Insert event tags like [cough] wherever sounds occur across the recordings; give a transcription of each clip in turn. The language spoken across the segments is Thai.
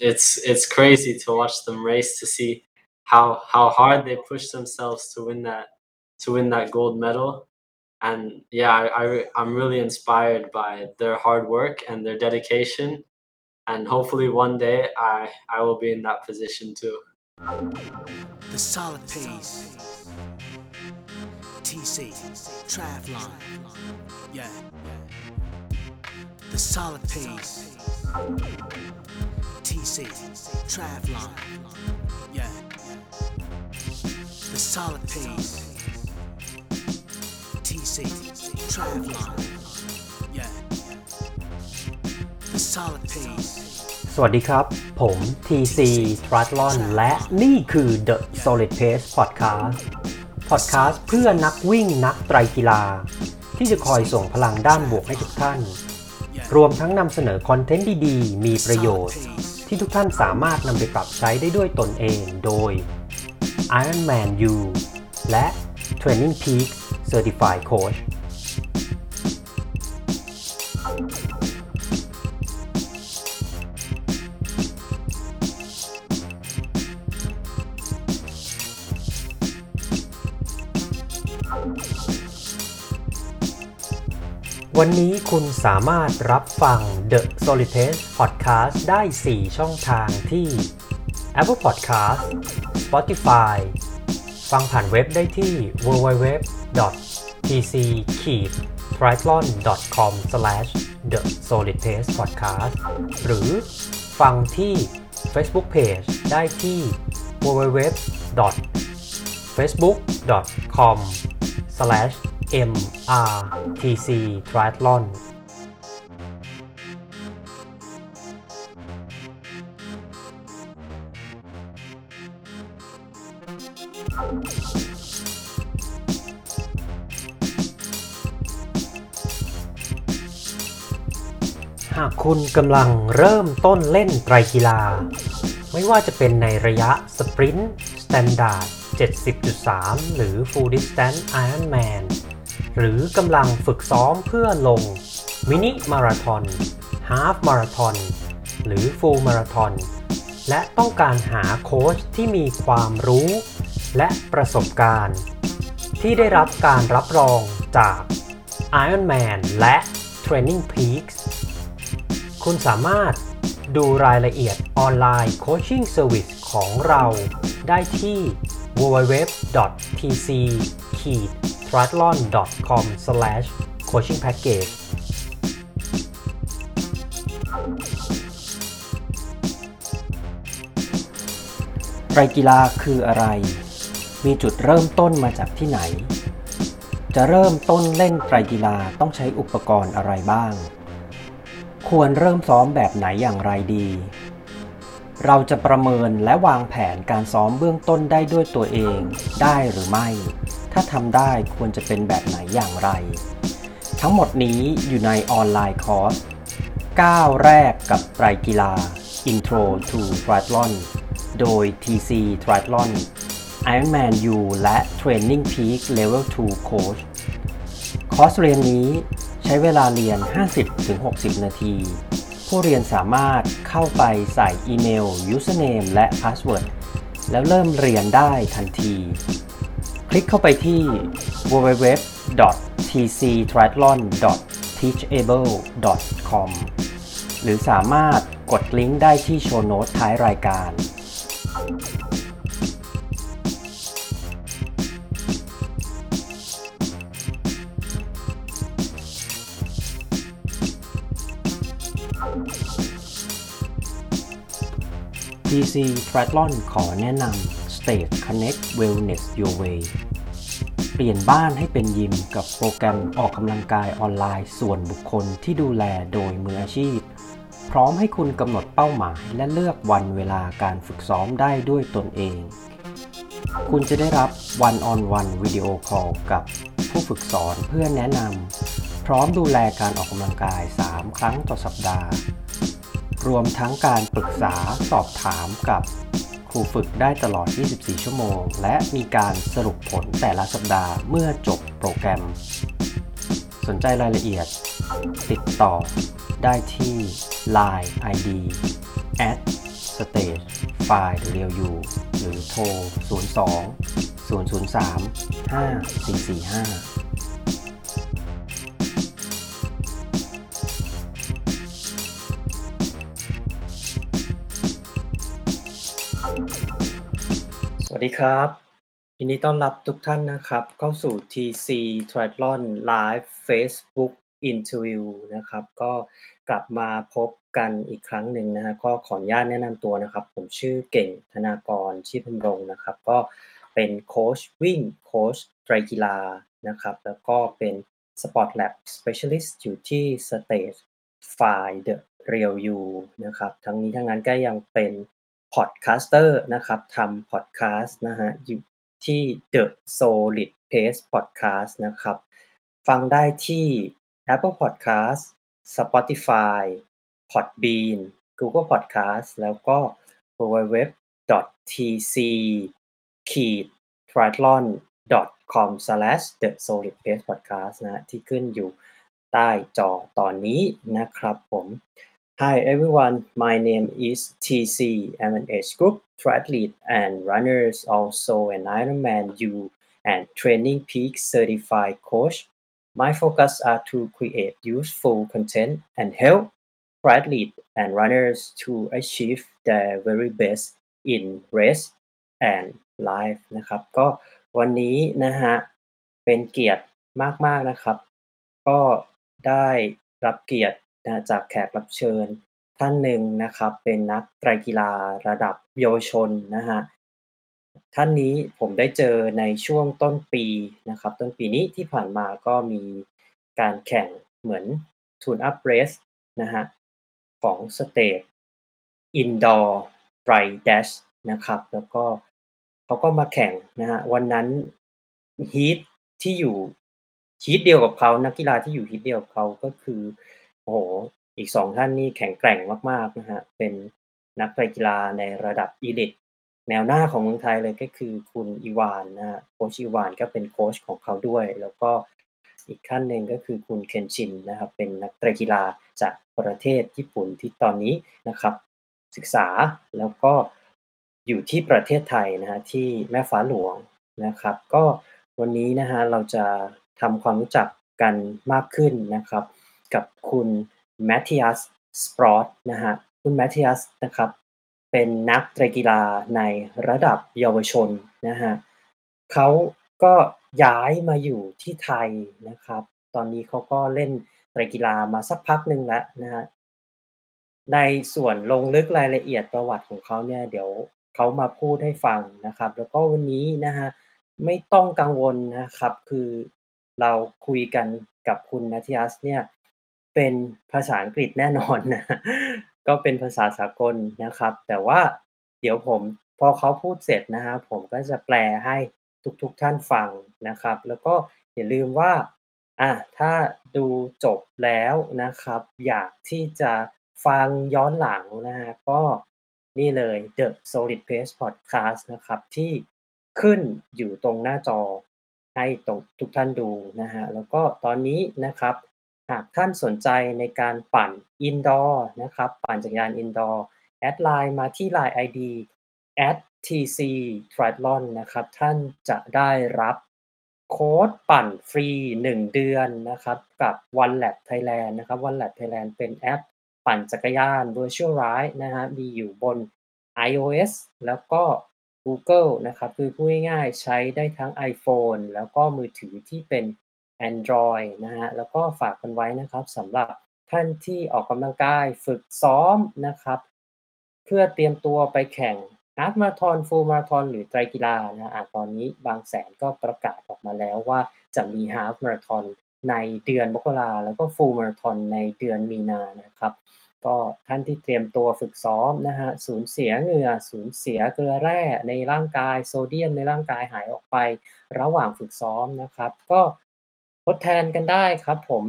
it's it's crazy to watch them race to see how how hard they push themselves to win that to win that gold medal. And yeah, I, I I'm really inspired by their hard work and their dedication. And hopefully one day I I will be in that position too. The solid pace. TC. Triathlon. Yeah. The solid pace. TC. Triathlon. Yeah. The solid pace. TC. Triathlon. Yeah. The solid pace. สวัสดีครับ ผม TC Triathlon และนี่คือ The Solid Pace Podcast Podcast เพื่อนักวิ่งนักไตรกีฬา ที่จะคอยส่งพลังด้านบวกให้ทุกท่านรวมทั้งนำเสนอคอนเทนต์ดีๆ มีประโยชน์ ที่ทุกท่านสามารถนำไปปรับใช้ได้ด้วยตนเองโดย Ironman U และ Training Peak Certified Coach วันนี้คุณสามารถรับฟัง The Solid Pace Podcast ได้ 4 ช่องทางที่ Apple Podcast Spotify ฟังผ่านเว็บได้ที่ www.tc-triathlon.com/the solid pace podcast หรือฟังที่ Facebook Page ได้ที่ www.facebook.com/slash mrtc triathlon หากคุณกำลังเริ่มต้นเล่นไตรกีฬา ไม่ว่าจะเป็นในระยะสปรินต์Standard 70.3 หรือ Full Distance Ironman หรือกำลังฝึกซ้อมเพื่อลงมินิมาราทอน half มาราทอนหรือ full มาราทอนและต้องการหาโค้ชที่มีความรู้และประสบการณ์ ที่ได้รับการรับรองจาก Ironman และ Training Peaks คุณสามารถดูรายละเอียดออนไลน์ coaching service ของเราได้ที่ www.tc t r a t l o n c o m c o a c h i n g p a c k a g e ไตรกีฬาคืออะไร มีจุดเริ่มต้นมาจากที่ไหน จะเริ่มต้นเล่นไตรกีฬาต้องใช้อุปกรณ์อะไรบ้าง ควรเริ่มซ้อมแบบไหนอย่างไรดี เราจะประเมินและวางแผนการซ้อมเบื้องต้นได้ด้วยตัวเองได้หรือไม่ ถ้าทำได้ควรจะเป็นแบบไหนอย่างไร ทั้งหมดนี้อยู่ในออนไลน์คอร์ส9 แรกกับไตรกีฬา Intro to Triathlon โดย TC Triathlon Ironman U และ Training Peak Level 2 Coach คอร์สเรียนนี้ใช้เวลาเรียน 50-60 นาที ผู้เรียนสามารถเข้าไปใส่อีเมล username และ password แล้วเริ่มเรียนได้ทันที คลิกเข้าไปที่ www.tctriathlon.teachable.com หรือสามารถกดลิงก์ได้ที่โชว์โน้ตท้ายรายการ TC Triathlon ขอแนะนำ State Connect Wellness Your Way เปลี่ยนบ้านให้เป็นยิมกับโปรแกรมออกกำลังกายออนไลน์ส่วนบุคคลที่ดูแลโดยมืออาชีพ พร้อมให้คุณกำหนดเป้าหมายและเลือกวันเวลาการฝึกซ้อมได้ด้วยตนเอง คุณจะได้รับวันออนวันวิดีโอคอลกับผู้ฝึกสอนเพื่อแนะนำพร้อมดูแลการออกกำลังกาย 3 ครั้งต่อสัปดาห์ รวมทั้งการปรึกษาสอบถามกับ รูฝึกได้ตลอด 24 ชั่วโมง และมีการสรุปผลแต่ละสัปดาห์เมื่อจบโปรแกรม สนใจรายละเอียด ติดต่อได้ที่ Line ID at ไฟล์เรียวยูหรือโทร 02 003 5445 วัสดีครับยินดีต้อนรับทุกท่านนะครับ เข้าสู่ TC Triathlon Live Facebook Interview นะครับ ก็กลับมาพบกันอีกครั้งหนึ่งนะฮะก็ขออนุญาตแนะนำตัวนะครับ ผมชื่อเก่งธนากรชีพพรงค์นะครับ ก็เป็นโค้ชวิ่งโค้ชไตรกีฬานะครับ แล้วก็เป็น Sport Lab Specialist อยู่ที่ Stage f i The Real You นะครับ ทั้งนี้ทั้งนั้นก็ยังเป็น podcaster นะครับทำพอดแคสต์นะฮะอยู่ที่ The Solid Pace Podcast นะครับ ฟังได้ที่ Apple Podcast Spotify Podbean Google Podcast แล้วก็ www tc triathlon com slash the solid pace podcast นะฮะที่ขึ้นอยู่ใต้จอตอนนี้นะครับผม Hi everyone, my name is TC. I'm an age group triathlete and runners, also an Ironman U and Training Peak certified coach. My focus are to create useful content and help triathletes and runners to achieve their very best in race and life นะครับ ก็วันนี้นะฮะเป็นเกียรติมาก ๆ นะครับ ก็ได้รับเกียรติ นะจากแขกรับเชิญท่านหนึ่งนะครับ เป็นนักไตรกีฬาระดับเยาวชนนะฮะท่านนี้ผมได้เจอในช่วงต้นปีนะครับ ต้นปีนี้ที่ผ่านมาก็มีการแข่งเหมือน Tune Up Race นะฮะของสเตท Indoor Dry Dash นะครับ แล้วก็เขาก็มาแข่งนะฮะวันนั้นฮีทที่อยู่ฮีทเดียวกับเขานักกีฬาที่อยู่ฮีทเดียวกับเขาก็คือ โอ้โห อีกสองท่านนี่แข็งแกร่งมากๆนะฮะ เป็นนักไตรกีฬาในระดับอีลิตแนวหน้าของเมืองไทยเลยก็คือคุณอีวานนะฮะโค้ชอีวานก็เป็นโค้ชของเขาด้วย แล้วก็อีกขั้นหนึ่งก็คือคุณเคนชินนะครับ เป็นนักตกีฬาจากประเทศญี่ปุ่นที่ตอนนี้นะครับ ศึกษาแล้วก็อยู่ที่ประเทศไทยนะฮะที่แม่ฟ้าหลวงนะครับ ก็วันนี้นะฮะเราจะทำความรู้จักกันมากขึ้นนะครับ กับคุณแมทธิอัสสปรอตนะฮะคุณแมทธิอัสนะครับเป็นนักไตรกีฬาในระดับเยาวชนนะฮะเขาก็ย้ายมาอยู่ที่ไทยนะครับ ตอนนี้เขาก็เล่นไตรกีฬามาสักพักหนึ่งแล้วนะฮะในส่วนลงลึกรายละเอียดประวัติของเขาเนี่ยเดี๋ยวเขามาพูดให้ฟังนะครับ แล้วก็วันนี้นะฮะไม่ต้องกังวลนะครับ คือเราคุยกันกับคุณนัทยัสเนี่ย เป็นภาษาอังกฤษแน่นอนนะ ก็เป็นภาษาสากลนะครับ แต่ว่าเดี๋ยวผมพอเขาพูดเสร็จนะฮะผมก็จะแปลให้ทุกๆทท่านฟังนะครับ แล้วก็อย่าลืมว่าอะถ้าดูจบแล้วนะครับ อยากที่จะฟังย้อนหลังนะฮะก็นี่เลย The Solid Pace Podcast นะครับ ที่ขึ้นอยู่ตรงหน้าจอให้ตรงทุกท่านดูนะฮะแล้วก็ตอนนี้นะครับ หากท่านสนใจในการปั่น indoor นะครับ ปั่นจักรยาน indoor add ไลน์มาที่ Line ID at tc triathlon นะครับ ท่านจะได้รับโค้ดปั่นฟรี 1 เดือนนะครับ กับ One Lab Thailand นะครับ One Lab Thailand เป็นแอปปั่นจักรยาน Virtual Ride นะฮะมีอยู่บน iOS แล้วก็ Google นะครับ คือพูดง่ายๆใช้ได้ทั้ง iPhone แล้วก็มือถือที่เป็น Android นะฮะแล้วก็ฝากกันไว้นะครับสำหรับท่านที่ออกกำลังกายฝึกซ้อมนะครับ เพื่อเตรียมตัวไปแข่งฮาล์ฟมาราธอนฟูลมาราธอนหรือไตรกีฬานะอะตอนนี้บางแสนก็ประกาศออกมาแล้วว่าจะมีฮาล์ฟมาราธอนในเดือนมกราแล้วก็ฟูลมาราธอนในเดือนมีนานะครับ ก็ท่านที่เตรียมตัวฝึกซ้อมนะฮะสูญเสียเหงื่อสูญเสียเกลือแร่ในร่างกายโซเดียมในร่างกายหายออกไป ระหว่างฝึกซ้อมนะครับ ก็ ทดแทนกันได้ครับผม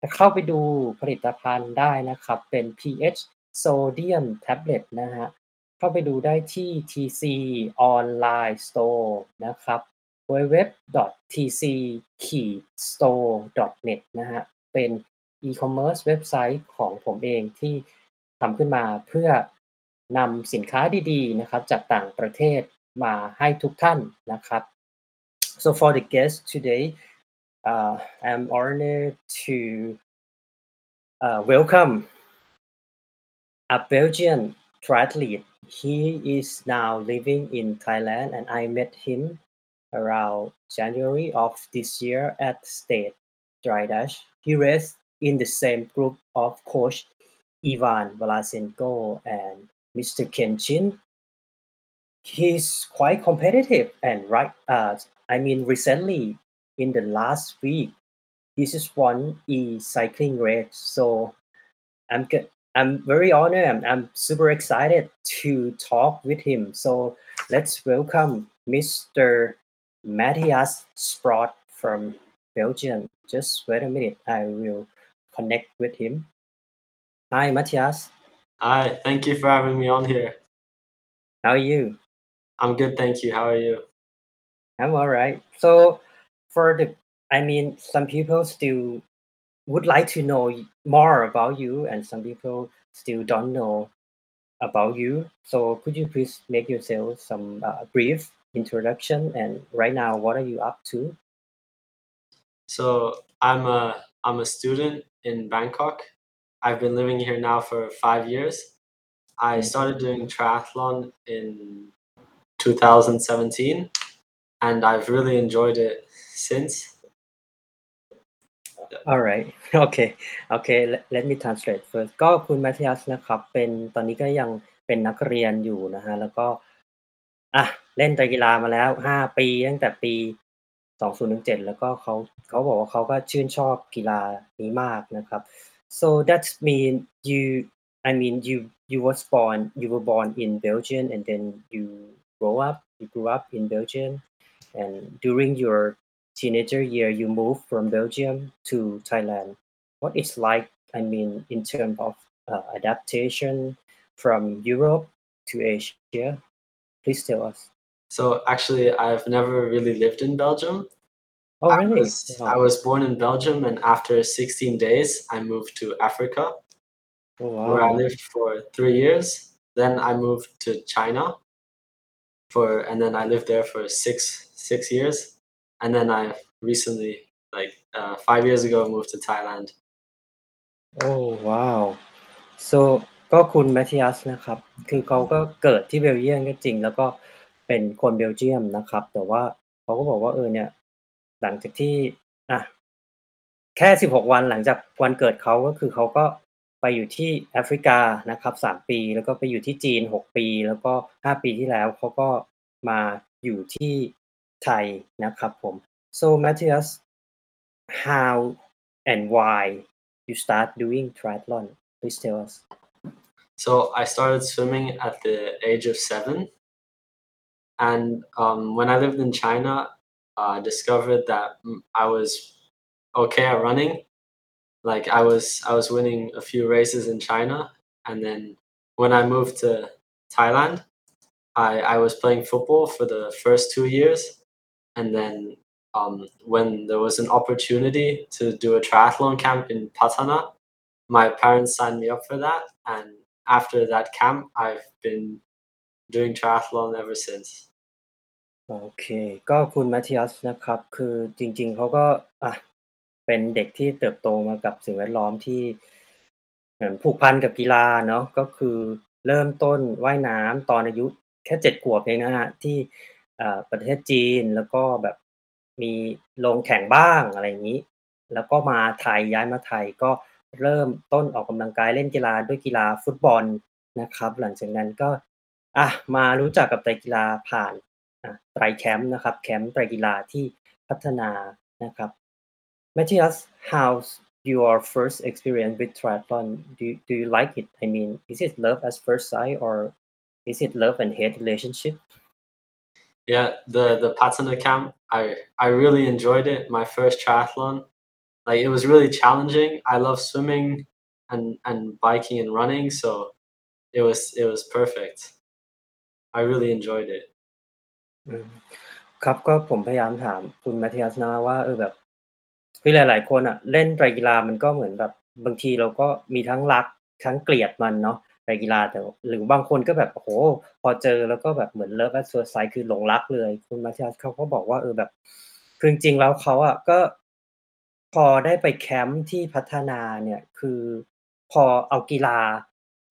จะเข้าไปดูผลิตภัณฑ์ได้นะครับ เป็น pH Sodium Tablet นะฮะ เข้าไปดูได้ที่ TC Online Store นะครับ www.tc-store.net นะฮะ เป็น e-commerce เว็บไซต์ของผมเองที่ทำขึ้นมาเพื่อนำสินค้าดีๆนะครับจากต่างประเทศมาให้ทุกท่านนะครับ so for the guest today uh, I'm honored to uh, welcome a Belgian triathlete. He is now living in Thailand, and I met him around January of this year at State Dry Dash. He raced in the same group of Coach Ivan Valasenko and Mr. Kenshin. He's quite competitive, and right, uh, I mean, recently in the last week, This is one a cycling race. So I'm good. I'm very honored. I'm, I'm super excited to talk with him. So let's welcome Mr. Matthias Sprott from Belgium. Just wait a minute. I will connect with him. Hi, Matthias. Hi, thank you for having me on here. How are you? I'm good, thank you. How are you? I'm all right. So, for the, I mean, some people still would like to know more about you, and some people still don't know about you. So, could you please make yourself some uh, brief introduction? And right now, what are you up to? So I'm a I'm a student in Bangkok. I've been living here now for five years. I started doing triathlon in 2017, and I've really enjoyed it since. All right. Okay. Okay. Let, let me translate first ก็คุณมัธยัสนะครับเป็นตอนนี้ก็ยังเป็นนักเรียนอยู่นะฮะแล้วก็อะเล่นตรกีฬามาแล้ว5ปีตั้งแต่ปี2017แล้วก็เขาเขาบอกว่าเขาก็ชื่นชอบกีฬานี้มากนะครับ so that mean you I mean you you was born you were born in Belgium and then you grow up you grew up in Belgium and during your teenager year you moved from Belgium to Thailand. What it's like, I mean, in terms of uh, adaptation from Europe to Asia? Please tell us. So actually, I've never really lived in Belgium. Oh, I really? was, I was born in Belgium, and after 16 days, I moved to Africa, Oh, where I lived for three years. Then I moved to China for, and then I lived there for six six years, and then I recently, like uh, five years ago, moved to Thailand. Oh, wow. so ก็คุณแมทธิอัสนะครับ คือเขาก็เกิดที่เบลเยียมก็จริง แล้วก็เป็นคนเบลเยียมนะครับ แต่ว่าเขาก็บอกว่าเออเนี่ย หลังจากที่อะแค่16วันหลังจากวันเกิดเขาก็คือเขาก็ไปอยู่ที่แอฟริกานะครับ3ปี แล้วก็ไปอยู่ที่จีน6ปี แล้วก็5ปีที่แล้วเขาก็มาอยู่ที่ ไทยนะครับผม so Matthias how and why you start doing triathlon please tell us So I started swimming at the age of seven, and um, when I lived in China, uh, I discovered that mm, I was okay at running. Like I was, I was winning a few races in China, and then when I moved to Thailand, I I was playing football for the first two years, And then um, when there was an opportunity to do a triathlon camp in Patana, my parents signed me up for that, and after that camp, I've been doing triathlon ever since. โอเค ก็คุณแมทธิอัสนะครับ คือจริง ๆเขาก็อะเป็นเด็กที่เติบโตมากับสิ่งแวดล้อมที่เหมือนผูกพันกับกีฬาเนาะ ก็คือเริ่มต้นว่ายน้ำตอนอายุแค่7ขวบเองนะฮะที่ อ่า ประเทศจีน แล้วก็แบบมีลงแข่งบ้าง อะไรอย่างงี้ แล้วก็มาไทย ย้ายมาไทย ก็เริ่มต้นออกกำลังกายเล่นกีฬาด้วยกีฬาฟุตบอลนะครับ หลังจากนั้นก็ อะ มารู้จักกับไตรกีฬาผ่านอะไตรแคมป์นะครับ แคมป์ไตรกีฬาที่พัฒนานะครับ Matthias how's your first experience with triathlon do do you like it I mean is it love at first sight or is it love and hate relationship Yeah, the the Patana camp, I I really enjoyed it. My first triathlon, like it was really challenging. I love swimming and and biking and running, so it was it was perfect. I really enjoyed it. อืมครับก็ผมพยายามถามคุณแมทธิอัสนะว่าเออแบบคือหลาย ๆ คนอ่ะ เล่นไตรกีฬามันก็เหมือนแบบบางทีเราก็มีทั้งรักทั้งเกลียดมันเนาะ ไตรกีฬาแต่หรือบางคนก็แบบโอ้โห พอเจอแล้วก็แบบเหมือนเลิฟแอ s เ r อร์ไซคือหลงรักเลย คุณ Matthias เขาก็บอกว่าเออแบบคือจริงแล้วเขาอะก็พอได้ไปแคมป์ที่พัฒนาเนี่ยคือพอเอากีฬา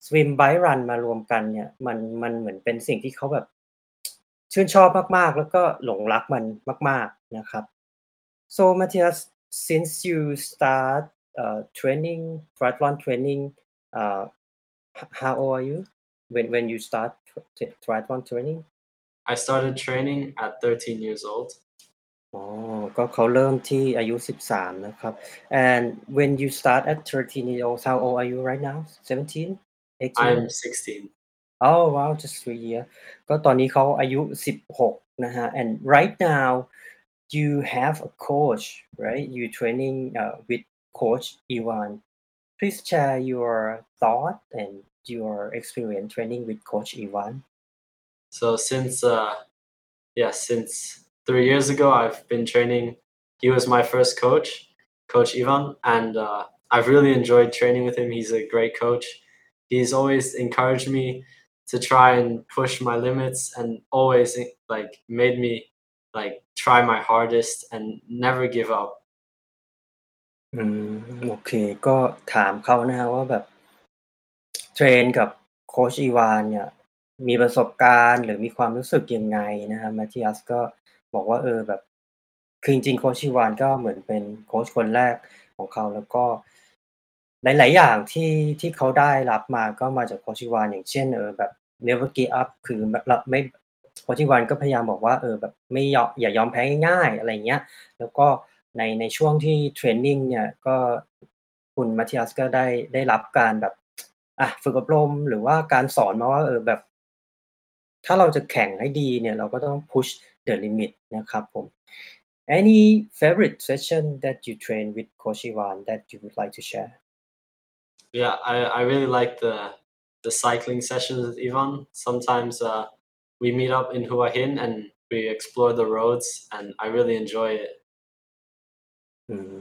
swim bike run มารวมกันเนี่ย มันมันเหมือนเป็นสิ่งที่เขาแบบ ชื่นชอบมากๆ แล้วก็หลงรักมันมาก ๆนะครับ so Matthias since you start uh, training triathlon training uh, h- how old are you when when you start tri- triathlon training I started training at 13 years old. อ๋อ ก็เขาเริ่มที่อายุ 13 นะครับ and when you start at 13 years old how old are you right now 17 18 I'm 16. Oh wow just three year ก็ตอนนี้เขาอายุ 16 นะฮะ and right now you have a coach right you training uh, with coach Ivan please share your thought and your experience training with coach Ivan So since uh yeah, since three years ago I've been training. He was my first coach, Coach Ivan, and uh, I've really enjoyed training with him. He's a great coach. He's always encouraged me to try and push my limits and always like made me like try my hardest and never give up. อืม โอเค ก็ถามเขานะฮะว่าแบบ เทรนกับโค้ชอีวานเนี่ย มีประสบการณ์หรือมีความรู้สึกยังไงนะฮะมาทิอัสก็บอกว่า เออ แบบ คือจริง ๆ โค้ชอีวานก็เหมือนเป็นโค้ชคนแรกของเขา แล้วก็ หลาย ๆ อย่างที่ ที่เขาได้รับมาก็มาจากโค้ชอีวาน อย่างเช่น เออ แบบ never give up คือแบบไม่ โค้ชอีวานก็พยายามบอกว่า เออ แบบไม่ยอมอย่ายอมแพ้ง่าย ๆ อะไรเงี้ย แล้วก็ ในในช่วงที่เทรนนิ่งเนี่ยก็คุณมาทิอัสก็ได้ได้รับการแบบอะฝึกอบรมหรือว่าการสอนมาว่าเออแบบ ถ้าเราจะแข่งให้ดีเนี่ยเราก็ต้อง push the limit นะครับผม any favorite session that you train with Coach Ivan that you would like to share Yeah, I, I really like the the cycling sessions with Ivan. Sometimes uh, we meet up in Hua Hin and we explore the roads, and I really enjoy it. อืม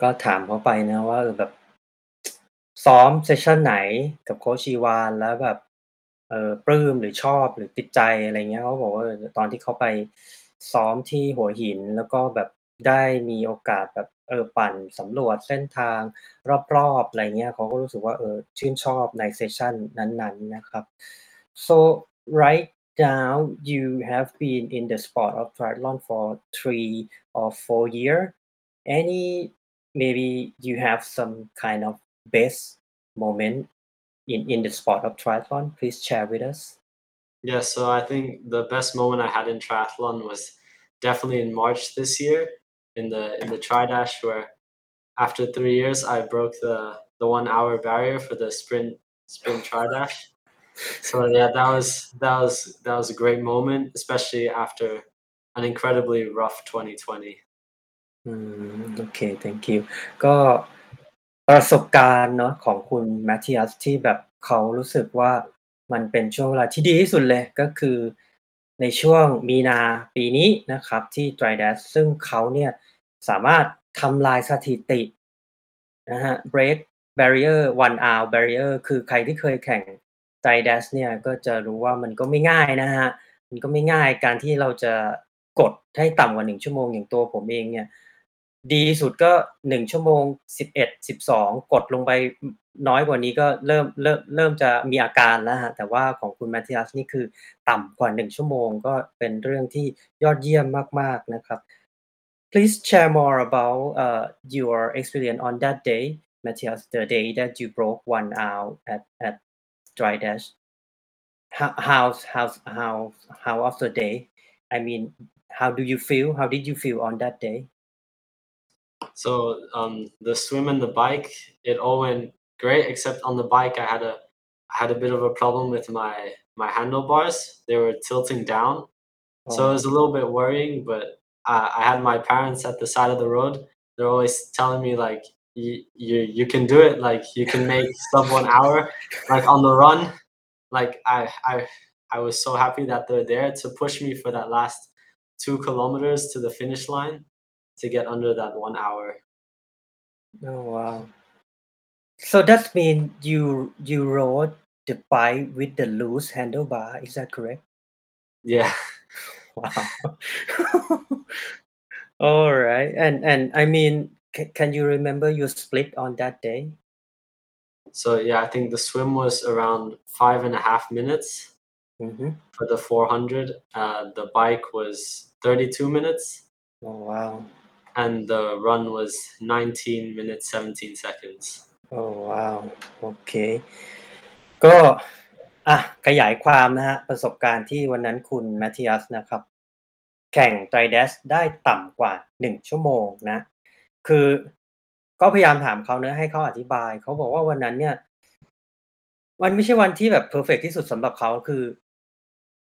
ก็ถามเขาไปนะว่า เออ แบบ ซ้อมเซสชันไหนกับโค้ชอีวาน แล้วแบบ เออปลื้ม หรือชอบ หรือติดใจ อะไรเงี้ย เขาบอกว่า เออ ตอนที่เขาไปซ้อมที่หัวหิน แล้วก็แบบได้มีโอกาสแบบ เออ ปั่นสำรวจเส้นทางรอบ ๆ อะไรเงี้ย เขาก็รู้สึกว่า เออ ชื่นชอบในเซสชันนั้น ๆ นะครับ so right now you have been in the sport of triathlon for three or four year any maybe you have some kind of best moment in in the sport of triathlon please share with us Yeah, so I think the best moment I had in triathlon was definitely in March this year in the in the tri dash where after three years I broke the the one hour barrier for the sprint sprint tri dash. So yeah, that was that was that was a great moment, especially after an incredibly rough 2020. อืม โอเค thank you ก็ประสบการณ์เนาะของคุณแมทธิอัสที่แบบเขารู้สึกว่ามันเป็นช่วงเวลาที่ดีที่สุดเลย ก็คือในช่วงมีนาปีนี้นะครับที่ d r y d a s ซึ่งเขาเนี่ยสามารถทำลายสถิตินะฮะ break barrier one hour barrier คือใครที่เคยแข่ง d r y d a s เนี่ยก็จะรู้ว่ามันก็ไม่ง่ายนะฮะ มันก็ไม่ง่ายการที่เราจะกดให้ต่ำกว่าหนึ่งชั่วโมงอย่างตัวผมเองเนี่ย ดีสุดก็หนึ่งชั่วโมงสิบเอ็ดสิบสองกดลงไปน้อยกว่านี้ก็เริ่มเริ่มเริ่มจะมีอาการแล้วฮะแต่ว่าของคุณแมทธิอัสนี่คือต่ำกว่าหนึ่งชั่วโมงก็เป็นเรื่องที่ยอดเยี่ยมมาก ๆ นะครับ please share more about uh, your experience on that day Matthias the day that you broke one hour at at dry dash how how's how's how how of the day I mean how do you feel how did you feel on that day So um, the swim and the bike, it all went great. Except on the bike, I had a I had a bit of a problem with my my handlebars. They were tilting down, so it was a little bit worrying. But I, I had my parents at the side of the road. They're always telling me like, you you you can do it. Like you can make [laughs] sub one hour. Like on the run, like I I I was so happy that they're there to push me for that last two kilometers to the finish line to get under that one hour. Oh wow. So that means you you rode the bike with the loose handlebar. Is that correct? Yeah. [laughs] Wow. [laughs] All right. And and I mean, ca- can you remember your split on that day? So yeah, I think the swim was around five and a half minutes Mm-hmm. for the 400. Uh, the bike was 32 minutes, Oh wow. And the run was 19 minutes 17 seconds. Oh wow. โอเคก็อะขยายความนะฮะประสบการณ์ที่วันนั้นคุณแมทธิอัสนะครับ แข่งไตรเดสได้ต่ำกว่าหนึ่งชั่วโมงนะ คือก็พยายามถามเขาเนะให้เขาอธิบาย เขาบอกว่าวันนั้นเนี่ย มันไม่ใช่วันที่แบบเพอร์เฟกที่สุดสำหรับเขาคือ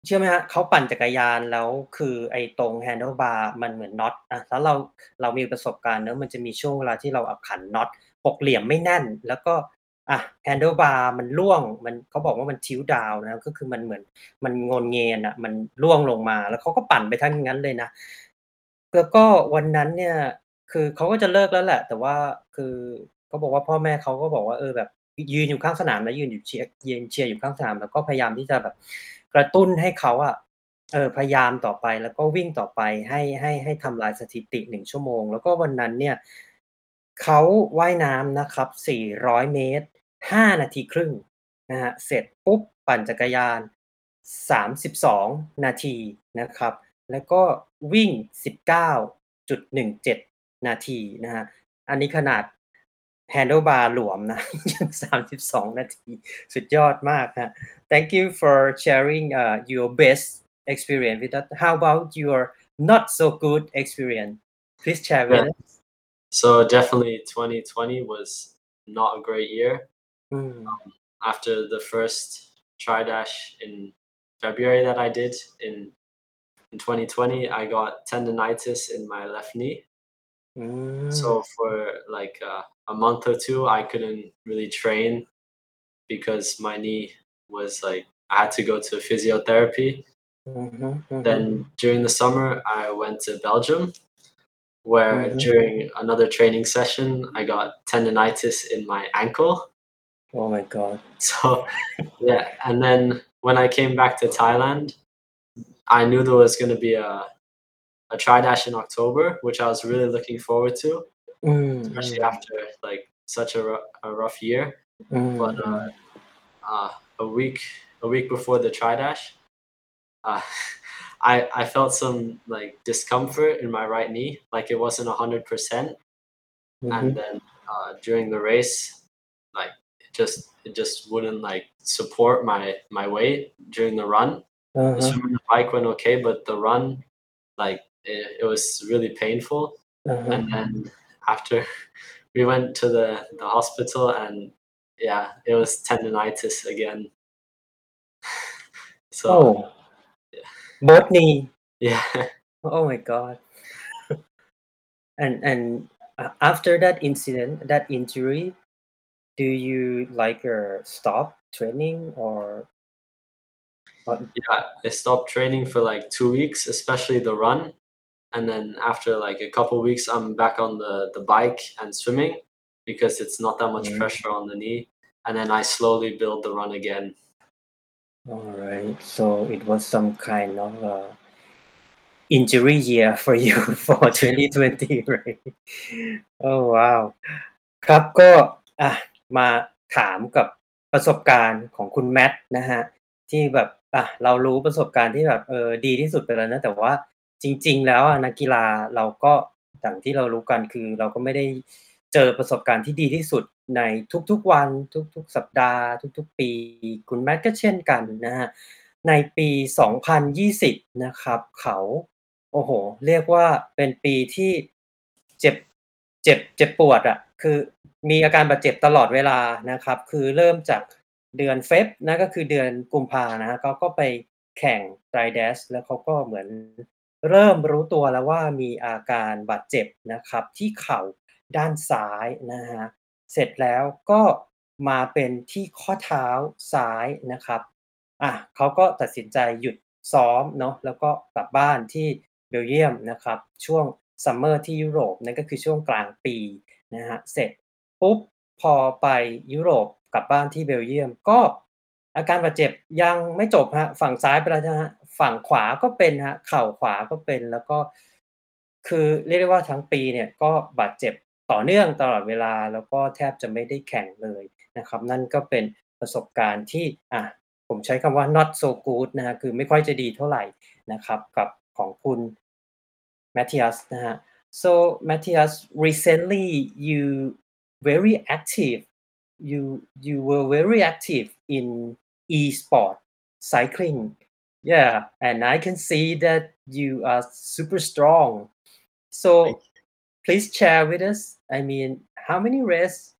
เชื่อไหมฮะเขาปั่นจักรยาน แล้วคือไอ้ตรง handlebar มันเหมือนน็อต อะ แล้วเรา เรามีประสบการณ์เนอะมันจะมีช่วงเวลาที่เราเอาขันน็อตหกเหลี่ยมไม่แน่น แล้วก็อะ handlebar มันร่วง มัน เขาบอกว่ามันทิวดาวนะก็คือมันเหมือน มันงนเงียนอะ มันร่วงลงมา แล้วเขาก็ปั่นไปทั้งนั้นเลยนะ แล้วก็วันนั้นเนี่ย คือเขาก็จะเลิกแล้วแหละ แต่ว่าคือเขาบอกว่า พ่อแม่เขาก็บอกว่า เออ แบบยืนอยู่ข้างสนามแล้วยืนอยู่เชียร์ ยืนเชียร์อยู่ข้างสนาม แล้วก็พยายามที่จะแบบ กระตุ้นให้เขาอะเออพยายามต่อไปแล้วก็วิ่งต่อไปให้ให้ให้ทำลายสถิติหนึ่งชั่วโมง แล้วก็วันนั้นเนี่ยเขาว่ายน้ำนะครับ 400 เมตร 5 นาทีครึ่งนะฮะเสร็จปุ๊บปั่นจักรยาน 32 นาทีนะครับ แล้วก็วิ่ง 19.17 นาทีนะฮะอันนี้ขนาด handlebar หลวมนะ ยัง 32 [laughs] นาที สุดยอดมากฮะ Thank you for sharing uh, your best experience with us. How about your not so good experience? Please share with Yeah. us. So definitely 2020 was not a great year. Mm, After the first tri dash in February that I did in in 2020, I got tendonitis in my left knee. mm, So for like uh, a month or two, I couldn't really train because my knee was like I had to go to physiotherapy. mhm, mhm. Then during the summer, I went to Belgium, where Mhm. during another training session, I got tendonitis in my ankle. oh my god. [laughs] So yeah, and then when I came back to Thailand, I knew there was going to be a a tri dash in October, which I was really looking forward to, Mm, especially mm, after like such a, a rough year. mm, But uh, uh, a week a week before the tri dash, uh, [laughs] I I felt some like discomfort in my right knee, like it wasn't hundred percent. mhm. And then uh, during the race, like it just it just wouldn't like support my my weight during the run. The Uh-huh, swim and the bike went okay, but the run, like it, it was really painful. uh-huh. And then after [laughs] we went to the the hospital, and yeah, it was tendonitis again. [laughs] so Oh, both knee. yeah, Oh my god. and and after that incident, that injury, do you like uh, stop training or yeah, I stopped training for like two weeks, especially the run And then after like a couple weeks, I'm back on the the bike and swimming because it's not that much Mhm. pressure on the knee. And then I slowly build the run again. all right, so it was some kind of uh, injury year for you [laughs] for 2020, right? Oh wow. ครับก็อ่ะมาถามกับประสบการณ์ของคุณแมทนะฮะที่แบบอ่ะเรารู้ประสบการณ์ที่แบบเออดีที่สุดไปแล้วนะแต่ว่า จริง ๆ แล้วนักกีฬาเราก็อย่างที่เรารู้กันคือเราก็ไม่ได้เจอประสบการณ์ที่ดีที่สุดในทุกๆวันทุกๆ สัปดาห์ ทุกๆ ปี คุณแมทก็เช่นกันนะฮะในปี 2020 นะครับ เขาโอ้โห เรียกว่าเป็นปีที่เจ็บเจ็บเจ็บปวดอะคือมีอาการบาดเจ็บตลอดเวลานะครับ คือเริ่มจากเดือนเฟบนะก็คือเดือนกุมภานะเขาก็ไปแข่ง Dry Dash แล้วเขาก็เหมือน เริ่มรู้ตัวแล้วว่ามีอาการบาดเจ็บนะครับ ที่เข่าด้านซ้ายนะครับเสร็จแล้วก็มาเป็นที่ข้อเท้าซ้ายนะครับอะเขาก็ตัดสินใจหยุดซ้อมเนาะแล้วก็กลับบ้านที่เบลเยียมนะครับช่วง Summer ที่ยุโรปนั่นก็คือช่วงกลางปีนะครับเสร็จปุ๊บพอไปยุโรปกลับบ้านที่เบลเยียมก็อาการบาดเจ็บยังไม่จบฮะฝั่งซ้ายไปแล้วนะฮะ ฝั่งขวาก็เป็นฮะเข่าขวาก็เป็นแล้วก็ คือเรียกได้ว่าทั้งปีเนี่ยก็บาดเจ็บต่อเนื่องตลอดเวลาแล้วก็แทบจะไม่ได้แข่งเลยนะครับ นั่นก็เป็นประสบการณ์ที่อะผมใช้คำว่า not so good นะฮะคือไม่ค่อยจะดีเท่าไหร่นะครับกับของคุณ Matthias นะฮะ so Matthias recently you very active you you were very active in e-sport cycling yeah and I can see that you are super strong so please share with us I mean how many races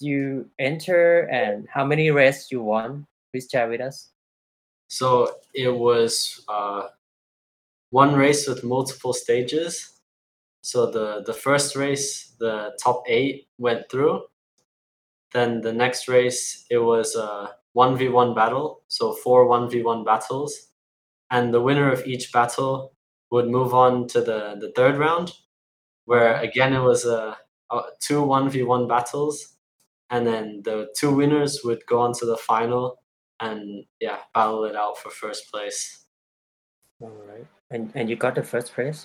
you enter and how many races you won please share with us So it was uh, one race with multiple stages. So the the first race, the top eight went through. Then the next race, it was a one v one battle. So four one v one battles, and the winner of each battle would move on to the the third round, where again it was a, a two one v one battles, and then the two winners would go on to the final and yeah, battle it out for first place. all right and and you got the first prize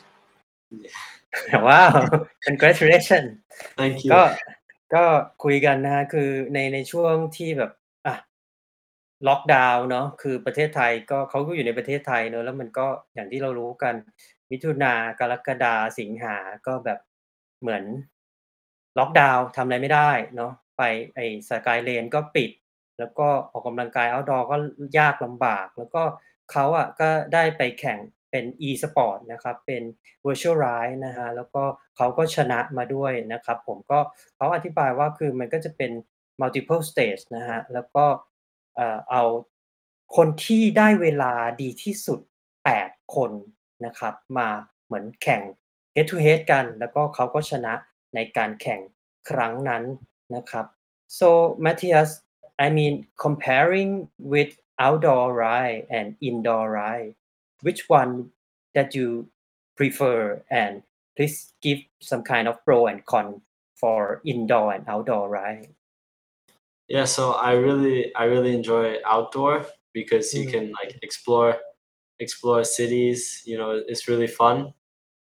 Yeah. [laughs] wow congratulations Thank you. ก็ก็คุยกันนะฮะคือในในช่วงที่แบบอ่ะ ล็อกดาวน์เนาะคือประเทศไทยก็เขาก็อยู่ในประเทศไทยเนอะแล้วมันก็อย่างที่เรารู้กัน มิถุนากรกฎาสิงหาก็แบบเหมือนล็อกดาวน์ทำอะไรไม่ได้เนาะไปไอ้สกายเลนก็ปิด แล้วก็ออกกำลังกาย outdoor ก็ยากลำบาก แล้วก็เขาอะก็ได้ไปแข่งเป็น e-sport นะครับเป็น virtual ride นะฮะแล้วก็เขาก็ชนะมาด้วยนะครับ ผมก็เขาอธิบายว่าคือมันก็จะเป็น multiple stage นะฮะแล้วก็ เออเอาคนที่ได้เวลาดีที่สุด 8 คนนะครับ มาเหมือนแข่ง head to head กัน แล้วก็เขาก็ชนะในการแข่งครั้งนั้นนะครับ so Matthias I mean comparing with outdoor ride and indoor ride which one that you prefer and please give some kind of pro and con for indoor and outdoor ride Yeah, so I really I really enjoy outdoor because you Mm. can like explore explore cities, you know, it's really fun.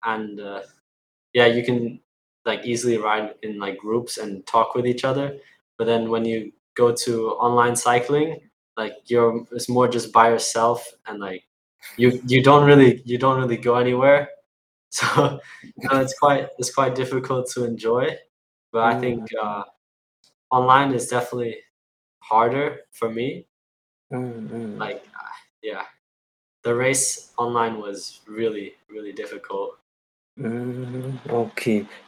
And uh, yeah, you can like easily ride in like groups and talk with each other. But then when you go to online cycling, like you're it's more just by yourself and like you you don't really you don't really go anywhere. [laughs] So you know, it's quite it's quite difficult to enjoy. But I think uh, online is definitely harder for me. อืมอืม Like, uh, yeah, the race online was really, really difficult. อืมโอเค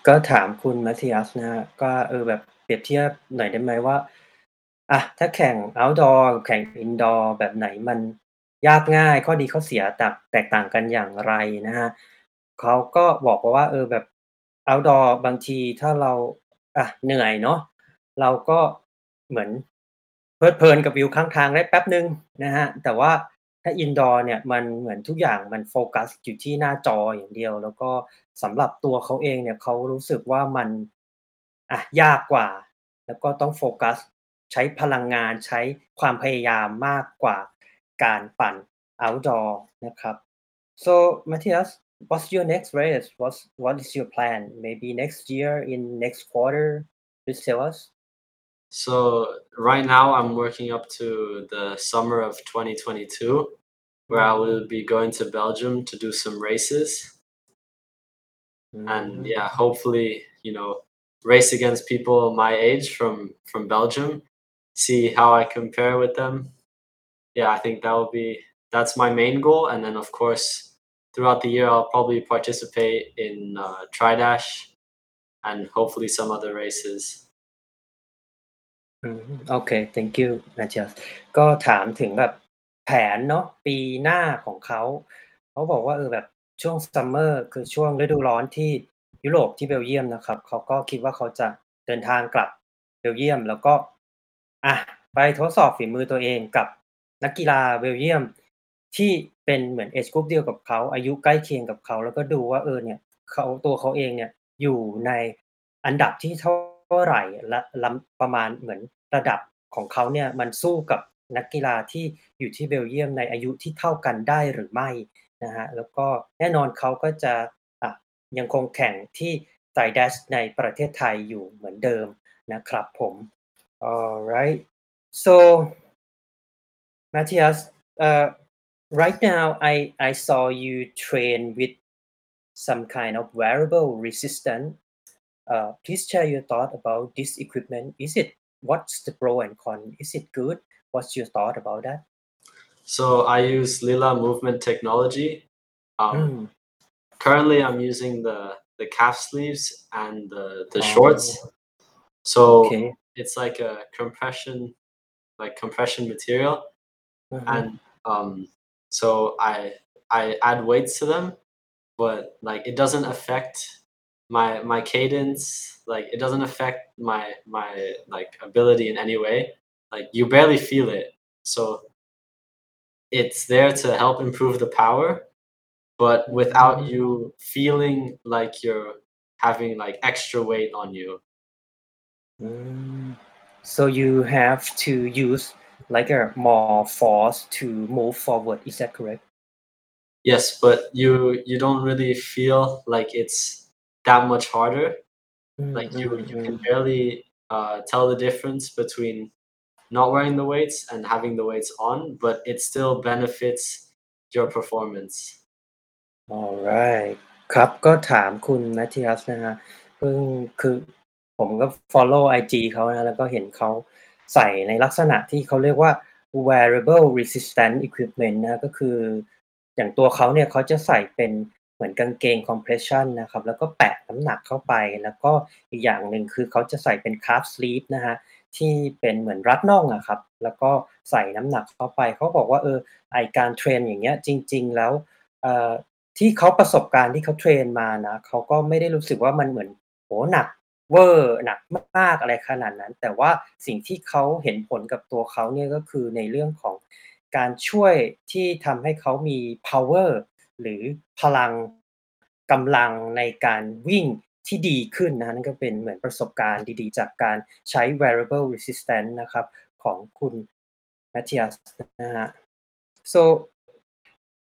ก็ถามคุณมัธยัสนะฮะก็เออแบบเปรียบเทียบหน่อยได้ไหมว่าอะถ้าแข่ง outdoor กับแข่ง indoor แบบไหนมันยากง่ายข้อดีข้อเสียแตกแตกต่างกันอย่างไรนะฮะเขาก็บอกว่าเออแบบ outdoor บางทีถ้าเราอะเหนื่อยเนาะ เราก็เหมือนเพลิดเพลินกับวิวข้างทางได้แป๊บหนึ่งนะฮะ แต่ว่าถ้า indoor เนี่ยมันเหมือนทุกอย่างมันโฟกัสอยู่ที่หน้าจออย่างเดียว แล้วก็สำหรับตัวเขาเองเนี่ยเขารู้สึกว่ามันอะยากกว่า แล้วก็ต้องโฟกัสใช้พลังงานใช้ความพยายามมากกว่าการปั่น outdoor นะครับ so Matthias what's your next race what's what is your plan maybe next year in next quarter please tell us So right now I'm working up to the summer of 2022, where I will be going to Belgium to do some races. and yeah hopefully you know race against people my age from from belgium see how i compare with them. Yeah i think that will be that's my main goal. And then of course throughout the year i'll probably participate in uh, tridash and hopefully some other races อืม โอเค thank you Matthias ก็ถามถึงแบบแผนเนาะ ปีหน้าของเขา เขาบอกว่า เออ แบบช่วงซัมเมอร์คือช่วงฤดูร้อนที่ยุโรป ที่เบลเยียมนะครับ เขาก็คิดว่า เขาจะเดินทางกลับเบลเยียม แล้วก็อะไปทดสอบฝีมือตัวเองกับนักกีฬาเบลเยียม ที่เป็นเหมือน เอจกรุ๊ปเดียวกับเขา อายุใกล้เคียงกับเขา แล้วก็ดูว่า เออ เนี่ย เขา ตัวเขาเองเนี่ย อยู่ในอันดับที่ เท่า ไหร่และประมาณเหมือนระดับของเขาเนี่ยมันสู้กับนักกีฬาที่อยู่ที่เบลเยียมในอายุที่เท่ากันได้หรือไม่นะฮะแล้วก็แน่นอนเขาก็จะอะยังคงแข่งที่ไตรแดชในประเทศไทยอยู่เหมือนเดิมนะครับผม alright so Matthias uh, right now I I saw you train with some kind of wearable resistance uh, please share your thought about this equipment is it what's the pro and con is it good what's your thought about that So I use Lila movement technology. Um, Mm. Currently, I'm using the the calf sleeves and the the Oh. shorts. So okay it's like a compression, like compression material, Mhm. and um, so I I add weights to them, but like it doesn't affect my my cadence. Like it doesn't affect my my like ability in any way. Like you barely feel it. So it's there to help improve the power, but without Mm. you feeling like you're having like extra weight on you. Mm. So you have to use like a more force to move forward. Is that correct? Yes, but you you don't really feel like it's that much harder. Like you Mm, you mm, can mm. barely uh, tell the difference between not wearing the weights and having the weights on, but it still benefits your performance. alright ครับก็ถามคุณแมทธิอัสนะฮะเพิ่งคือผมก็ follow IG เขานะแล้วก็เห็นเขาใส่ในลักษณะที่เขาเรียกว่า wearable resistant equipment นะก็คือ อย่างตัวเขาเนี่ยเขาจะใส่เป็น เหมือนกางเกง compression นะครับ แล้วก็แปะน้ำหนักเข้าไป แล้วก็อีกอย่างหนึ่งคือเขาจะใส่เป็น calf sleeve นะฮะ ที่เป็นเหมือนรัดน่องอะครับ แล้วก็ใส่น้ำหนักเข้าไป เขาบอกว่าเออไอการเทรนอย่างเงี้ยจริง ๆ แล้วเอ่อที่เขาประสบการณ์ที่เขาเทรนมานะเขาก็ไม่ได้รู้สึกว่ามันเหมือนโหหนักเวอร์หนักมากๆอะไรขนาดนั้น แต่ว่าสิ่งที่เขาเห็นผลกับตัวเขาเนี่ยก็คือในเรื่องของการช่วยที่ทำให้เขามี power หรือพลังกำลังในการวิ่งที่ดีขึ้นนะนั่นก็เป็นเหมือนประสบการณ์ดีๆ จากการใช้ wearable resistance นะครับของคุณ Matthias นะฮะ so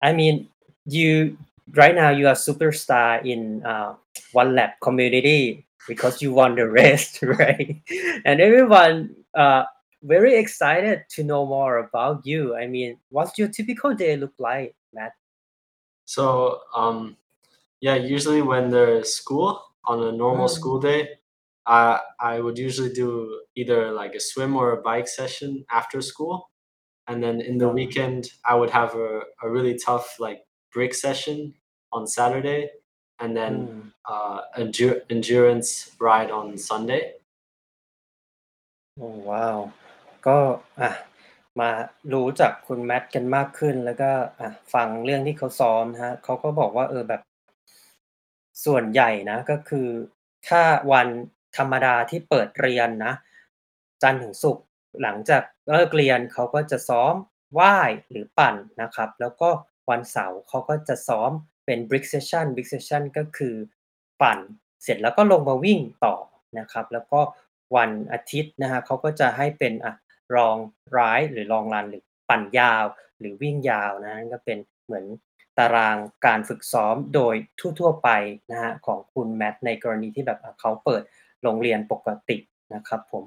I mean you right now you are superstar in uh, one lap community because you won the race right and everyone uh, very excited to know more about you I mean what's your typical day look like Matt So um, yeah, usually when there's school on a normal Mm. school day, I I would usually do either like a swim or a bike session after school, and then in the Oh. weekend I would have a, a really tough like brick session on Saturday, and then Mm. uh, endur- endurance ride on Sunday. โอ้ว้าว ก็อ่ะ มารู้จักคุณแมทกันมากขึ้น แล้วก็อะฟังเรื่องที่เขาซ้อมนะฮะเขาก็บอกว่าเออแบบ ส่วนใหญ่นะ ก็คือถ้าวันธรรมดาที่เปิดเรียนนะ จันทร์ถึงศุกร์หลังจากเลิกเรียนเขาก็จะซ้อมว่ายหรือปั่นนะครับ แล้วก็วันเสาร์เขาก็จะซ้อมเป็น brick session brick session ก็คือปั่นเสร็จแล้วก็ลงมาวิ่งต่อนะครับ แล้วก็วันอาทิตย์นะฮะเขาก็จะให้เป็นอะ รองร้ายหรือลองรันหรือปั่นยาว หรือวิ่งยาวนะก็เป็นเหมือนตารางการฝึกซ้อมโดยทั่ว ๆ ไปนะฮะของคุณแมทในกรณีที่แบบเขาเปิดโรงเรียนปกตินะครับผม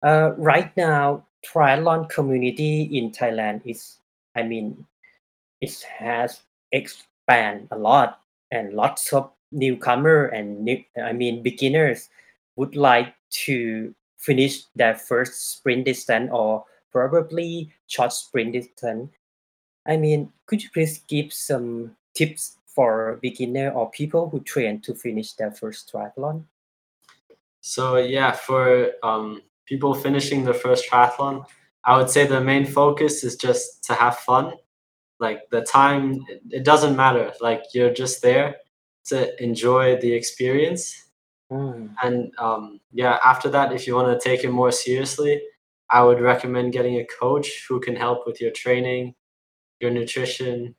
Uh, right now, triathlon community in Thailand is, I mean, it has expand a lot, and lots of newcomer and new, I mean, beginners would like to finish their first sprint distance or probably short sprint distance. I mean, could you please give some tips for beginner or people who train to finish their first triathlon? So yeah, for um, people finishing their first triathlon, I would say the main focus is just to have fun. Like the time, it doesn't matter. Like you're just there to enjoy the experience. Mm, And um, yeah, after that, if you want to take it more seriously, I would recommend getting a coach who can help with your training, your nutrition.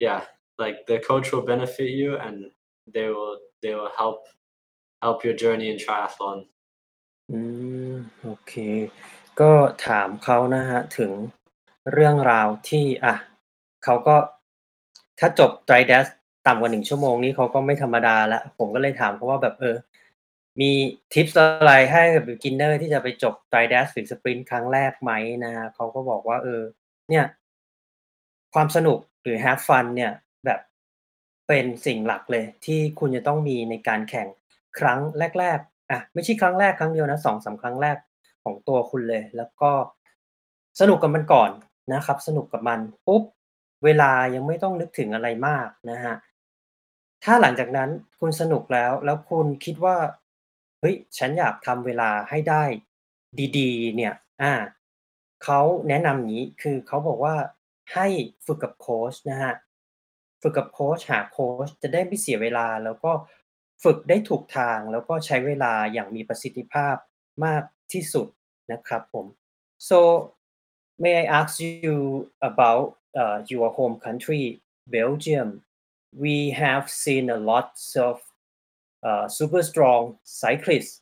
Yeah, like the coach will benefit you, and they will they will help help your journey in triathlon. อืมโอเค ก็ถามเขานะฮะถึงเรื่องราวที่อ่ะเขาก็ถ้าจบ dry dash ต่ำกว่าหนึ่งชั่วโมงนี้เขาก็ไม่ธรรมดาล้วผมก็เลยถามเขาว่าแบบเออ มีทิปส์อะไรให้กับ beginner ที่จะไปจบ dry dash หรือ sprint ครั้งแรกไหมนะฮะเขาก็บอกว่า เออ เนี่ย ความสนุกหรือ have fun เนี่ยแบบเป็นสิ่งหลักเลย ที่คุณจะต้องมีในการแข่งครั้งแรก ๆ อะ ไม่ใช่ครั้งแรกครั้งเดียวนะสองสามครั้งแรกของตัวคุณเลย แล้วก็สนุกกับมันก่อนนะครับ สนุกกับมันปุ๊บเวลายังไม่ต้องนึกถึงอะไรมากนะฮะ ถ้าหลังจากนั้นคุณสนุกแล้ว แล้วคุณคิดว่า เฮ้ย ฉันอยากทำเวลาให้ได้ดี ๆ เนี่ย อ่า เขาแนะนำอย่างนี้ คือเขาบอกว่าให้ฝึกกับโค้ชนะฮะ ฝึกกับโค้ชหาโค้ชจะได้ไม่เสียเวลา แล้วก็ฝึกได้ถูกทาง แล้วก็ใช้เวลาอย่างมีประสิทธิภาพมากที่สุดนะครับผม so may I ask you about uh, your home country Belgium we have seen a lot of uh, super strong cyclists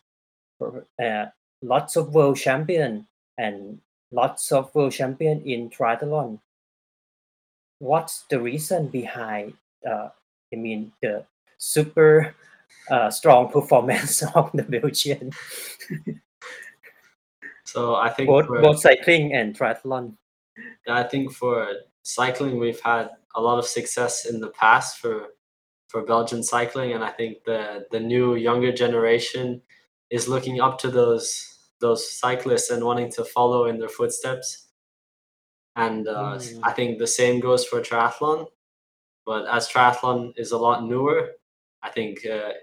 uh, lots of world champion and lots of world champion in triathlon. What's the reason behind uh, I mean the super uh, strong performance [laughs] of the Belgian? So I think both for, both cycling and triathlon. I think for cycling we've had a lot of success in the past for for Belgian cycling, and I think the the new younger generation is looking up to those those cyclists and wanting to follow in their footsteps. And uh, Mm. I think the same goes for triathlon. But as triathlon is a lot newer, I think uh,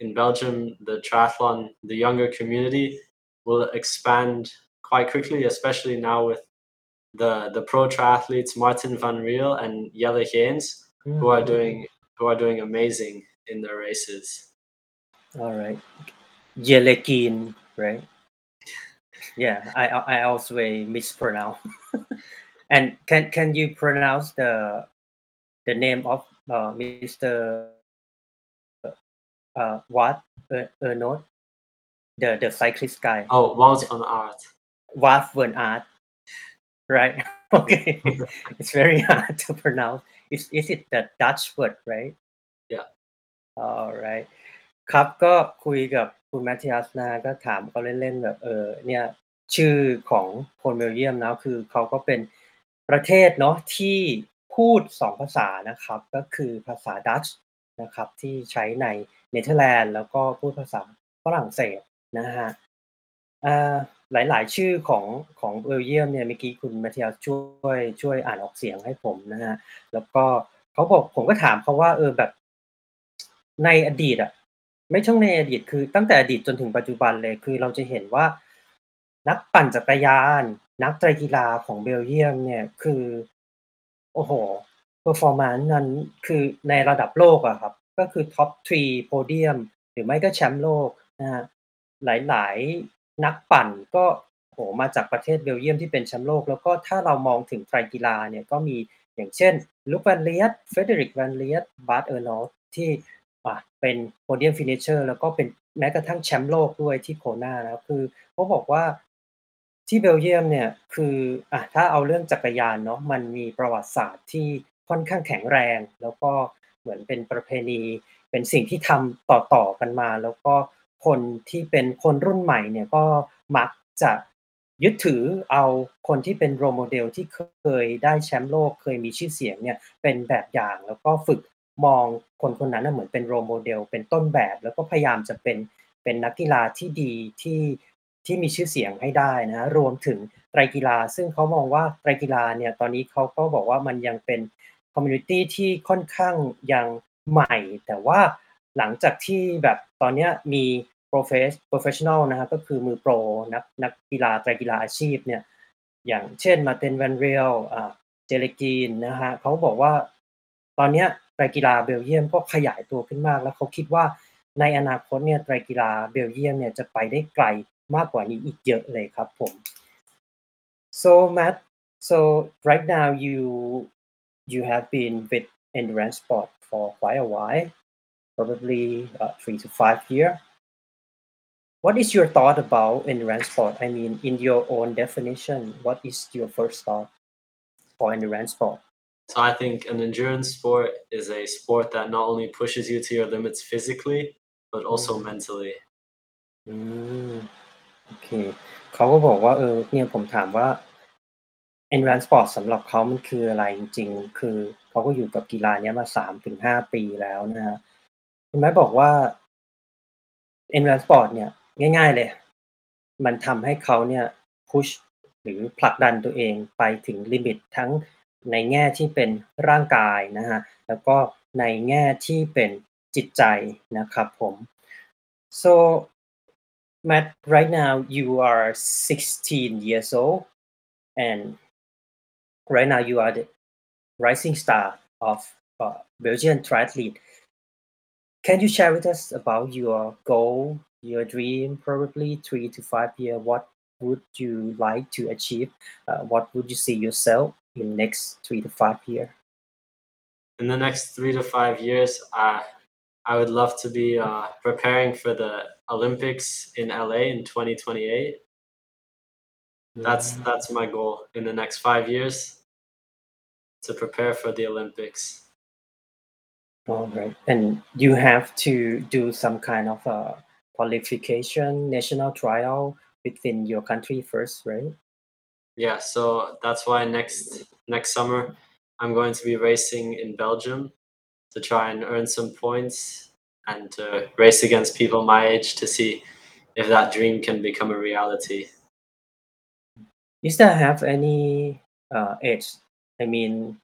in Belgium the triathlon, the younger community will expand quite quickly, especially now with the the pro triathletes Martin van Riel and Jelle Geens, who are doing who are doing amazing in their races. all right Yelekin right yeah I I also mispronounce [laughs] and can can you pronounce the the name of uh, Mr. uh what uh, Ernod the the cyclist guy Oh, Wout van Aert. Wout van Aert right okay it's very hard to pronounce is is it the Dutch word right Yeah. alright ครับก็คุยกับคุณแมทธิอัสนะก็ถามเขาเล่นๆแบบเออเนี่ยชื่อของคนเบลเยียมนะคือเขาก็เป็นประเทศเนาะที่พูดสองภาษานะครับ ก็คือภาษาดัตช์นะครับที่ใช้ในเนเธอร์แลนด์แล้วก็พูดภาษาฝรั่งเศสนะฮะอ่า หลาย ๆ ชื่อของของเบลเยียมเนี่ยเมื่อกี้คุณมทธิอัสช่วยช่วยอ่านออกเสียงให้ผมนะฮะแล้วก็เขาบอกผมก็ถามเขาว่าเออแบบในอดีตอะไม่ช่องในอดีตคือตั้งแต่อดีตจนถึงปัจจุบันเลยคือเราจะเห็นว่า นักปั่นจักรยาน นักไตรกีฬาของเบลเยียมเนี่ยคือ โอ้โหเ e อร์ฟอร์แมนซ์นั้นคือในระดับโลกอะครับ ก็คือ top three podium หรือไม่ก็แชมป์โลกนะฮะหลายๆ นักปั่นก็โหมาจากประเทศเบลเยียมที่เป็นแชมป์โลก แล้วก็ถ้าเรามองถึงไตรกีฬาเนี่ย ก็มี อย่างเช่น Luc Van Lierde Frederik Van Lierde Bart Aernouts ที่ อะเป็น podium finisher แล้วก็เป็นแม้กระทั่งแชมป์โลกด้วยที่ Kona นะครับ คือเขาบอกว่า ที่เบลเยียมเนี่ย คือ อะถ้าเอาเรื่องจักรยานเนาะ มันมีประวัติศาสตร์ที่ค่อนข้างแข็งแรง แล้วก็เหมือนเป็นประเพณี เป็นสิ่งที่ทำต่อ ๆ กันมา แล้วก็ คนที่เป็นคนรุ่นใหม่เนี่ยก็มักจะยึดถือเอาคนที่เป็น role model ที่เคยได้แชมป์โลกเคยมีชื่อเสียงเนี่ยเป็นแบบอย่างแล้วก็ฝึกมองคนคนนั้นเหมือนเป็น role model เป็นต้นแบบ แล้วก็พยายามจะเป็นเป็นนักกีฬาที่ดีที่ที่มีชื่อเสียงให้ได้นะรวมถึงไตรกีฬา ซึ่งเขามองว่าไตรกีฬาเนี่ยตอนนี้เขาก็บอกว่ามันยังเป็น community ที่ค่อนข้างยังใหม่ แต่ว่าหลังจากที่แบบตอนนี้มี professional นะฮะก็คือมือโปรนักนักกีฬาไตรกีฬาอาชีพเนี่ยอย่างเช่นมาเตนแวนเรียลเจเลกีนนะฮะเขาบอกว่าตอนนี้ไตรกีฬาเบลเยียมก็ขยายตัวขึ้นมาก แล้วเขาคิดว่าในอนาคตเนี่ยไตรกีฬาเบลเยียมเนี่ยจะไปได้ไกลมากกว่านี้อีกเยอะเลยครับผม so Matt so right now you you have been with endurance sport for quite a while probably uh, three to five years what is your thought about endurance sport? I mean, in your own definition, what is your first thought for endurance sport? So I think an endurance sport is a sport that not only pushes you to your limits physically, but also Mm. mentally. อืมโอเคเขาก็บอกว่าเออเนี่ยผมถามว่า endurance sport สำหรับเขามันคืออะไรจริงๆ คือเขาก็อยู่กับกีฬาเนี้ยมาสามถึงห้าปีแล้วนะฮะคุณแม่บอกว่า endurance sport เนี่ย ง่าย ๆ เลย มันทำให้เขาเนี่ย push หรือผลักดันตัวเองไปถึงลิมิตทั้งในแง่ที่เป็นร่างกายนะฮะแล้วก็ในแง่ที่เป็นจิตใจนะครับผม so Matt right now you are 16 years old and right now you are the rising star of uh, Belgian triathlete can you share with us about your goal your dream probably three to five year what would you like to achieve uh, what would you see yourself in next three to five year In the next three to five years, I I would love to be uh, preparing for the Olympics in LA in 2028. That's that's my goal in the next five years to prepare for the Olympics. All right. And you have to do some kind of uh, qualification, national trial within your country first, right? Yeah, so that's why next next summer I'm going to be racing in Belgium to try and earn some points and to race against people my age to see if that dream can become a reality. Is there have any uh, age? I mean,